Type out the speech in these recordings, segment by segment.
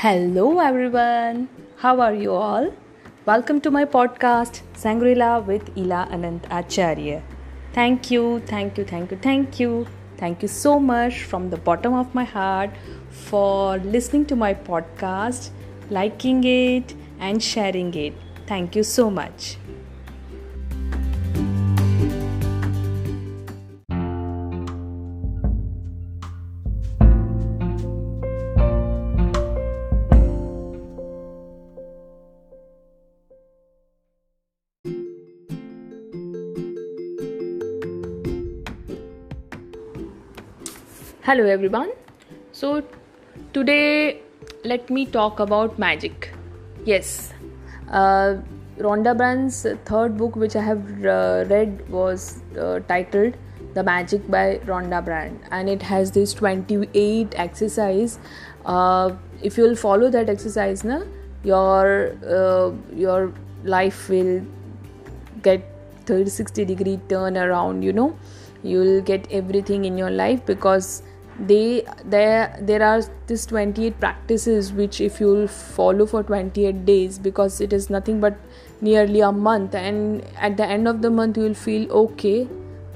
Hello, everyone. How are you all? Welcome to my podcast, Sangrila with Ila Anant Acharya. Thank you, thank you, thank you, thank you. Thank you so much from the bottom of my heart for listening to my podcast, liking it, and sharing it. Thank you so much. Hello everyone. So today let me talk about magic. Yes, uh, Rhonda Byrne's third book, which I have uh, read, was uh, titled "The Magic" by Rhonda Byrne, and it has this 28 exercise. Uh, if you will follow that exercise, na, your uh, your life will get 360 degree turn around. You know, you'll get everything in your life because they there there are this 28 practices which if you'll follow for 28 days because it is nothing but nearly a month and at the end of the month you will feel okay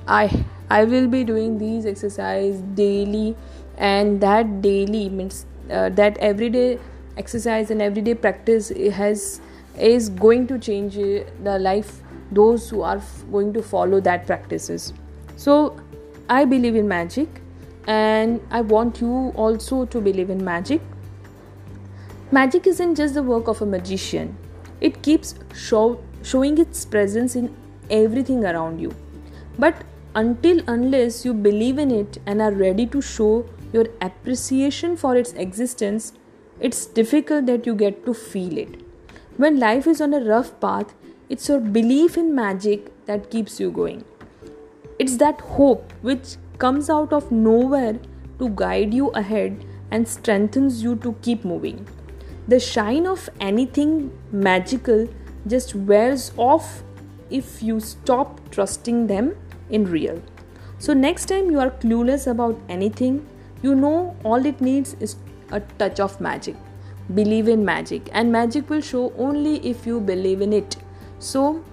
i i will be doing these exercise daily and that daily means uh, that everyday exercise and everyday practice has is going to change the life those who are going to follow that practices. So i believe in magic and I want you also to believe in magic. Magic isn't just the work of a magician, it keeps show, showing its presence in everything around you. But until unless you believe in it and are ready to show your appreciation for its existence, it's difficult that you get to feel it. When life is on a rough path, it's your belief in magic that keeps you going. It's that hope which comes out of nowhere to guide you ahead and strengthens you to keep moving. The shine of anything magical just wears off if you stop trusting them in real. So, next time you are clueless about anything, you know all it needs is a touch of magic. Believe in magic, and magic will show only if you believe in it. So,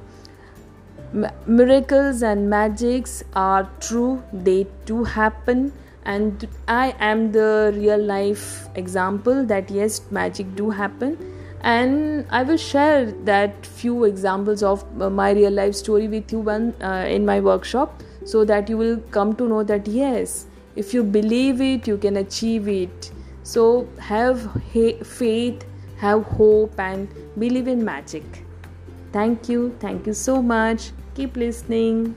miracles and magics are true. They do happen. And i am the real life example that yes magic do happen. And i will share that few examples of uh, my real life story with you one uh, in my workshop so that you will come to know that yes if you believe it you can achieve it. So have faith have hope and believe in magic. Thank you. Thank you so much Keep listening.